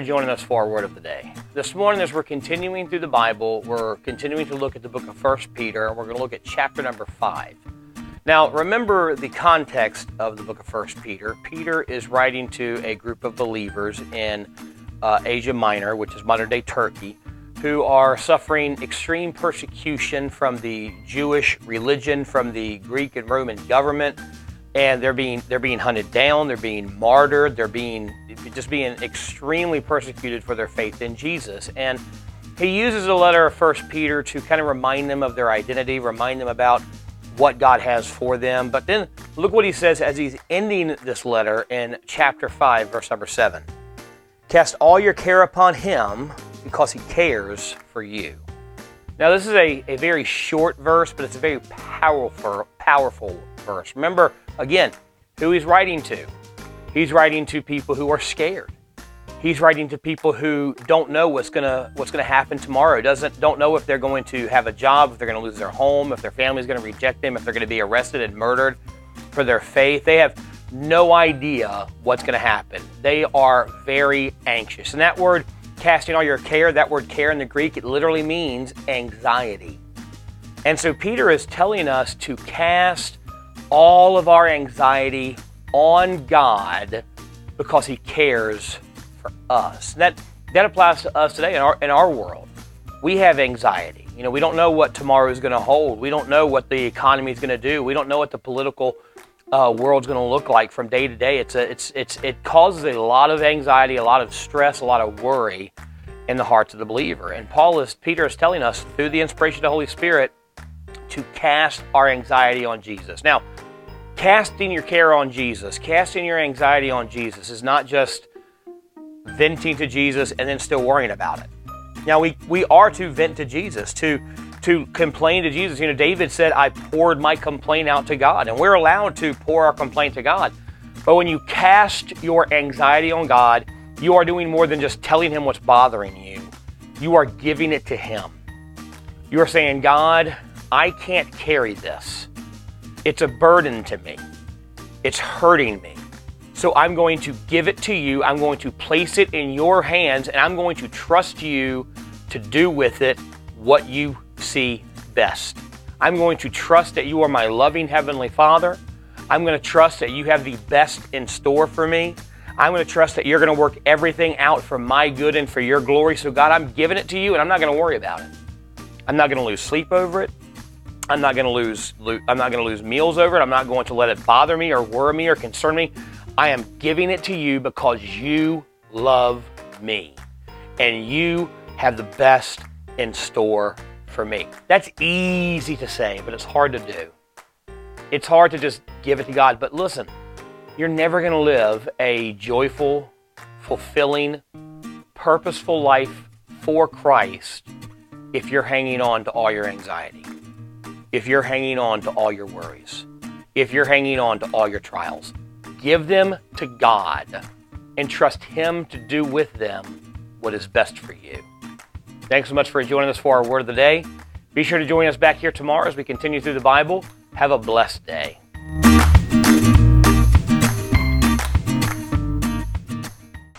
for joining us for our word of the day. This morning, as we're continuing through the Bible, we're continuing to look at the book of 1 Peter, and we're going to look at chapter number 5. Now, remember the context of the book of 1 Peter. Peter is writing to a group of believers in uh, Asia Minor, which is modern day Turkey, who are suffering extreme persecution from the Jewish religion, from the Greek and Roman government and they're being they're being hunted down, they're being martyred, they're being just being extremely persecuted for their faith in Jesus. And he uses the letter of First Peter to kind of remind them of their identity, remind them about what God has for them. But then look what he says as he's ending this letter in chapter 5, verse number 7. Cast all your care upon him because he cares for you. Now, this is a, a very short verse, but it's a very powerful, powerful verse. Remember, again, who he's writing to. He's writing to people who are scared. He's writing to people who don't know what's gonna what's gonna happen tomorrow. Doesn't don't know if they're going to have a job, if they're gonna lose their home, if their family's gonna reject them, if they're gonna be arrested and murdered for their faith. They have no idea what's gonna happen. They are very anxious. And that word casting all your care, that word care in the Greek, it literally means anxiety. And so Peter is telling us to cast all of our anxiety on God because He cares for us. That, that applies to us today in our, in our world. We have anxiety. You know, we don't know what tomorrow is going to hold. We don't know what the economy is going to do. We don't know what the political uh, world's going to look like from day to day. It's a, it's, it's, it causes a lot of anxiety, a lot of stress, a lot of worry in the hearts of the believer. And Paul is, Peter is telling us through the inspiration of the Holy Spirit to cast our anxiety on Jesus. Now, casting your care on Jesus, casting your anxiety on Jesus is not just venting to Jesus and then still worrying about it. Now we, we are to vent to Jesus, to to complain to Jesus. You know, David said, I poured my complaint out to God. And we're allowed to pour our complaint to God. But when you cast your anxiety on God, you are doing more than just telling him what's bothering you. You are giving it to him. You are saying, God, I can't carry this. It's a burden to me. It's hurting me. So I'm going to give it to you. I'm going to place it in your hands, and I'm going to trust you to do with it what you see best. I'm going to trust that you are my loving Heavenly Father. I'm going to trust that you have the best in store for me. I'm going to trust that you're going to work everything out for my good and for your glory. So, God, I'm giving it to you, and I'm not going to worry about it. I'm not going to lose sleep over it. I'm not going to lose I'm not going to lose meals over it. I'm not going to let it bother me or worry me or concern me. I am giving it to you because you love me and you have the best in store for me. That's easy to say, but it's hard to do. It's hard to just give it to God, but listen, you're never going to live a joyful, fulfilling, purposeful life for Christ if you're hanging on to all your anxiety if you're hanging on to all your worries, if you're hanging on to all your trials. Give them to God and trust Him to do with them what is best for you. Thanks so much for joining us for our word of the day. Be sure to join us back here tomorrow as we continue through the Bible. Have a blessed day.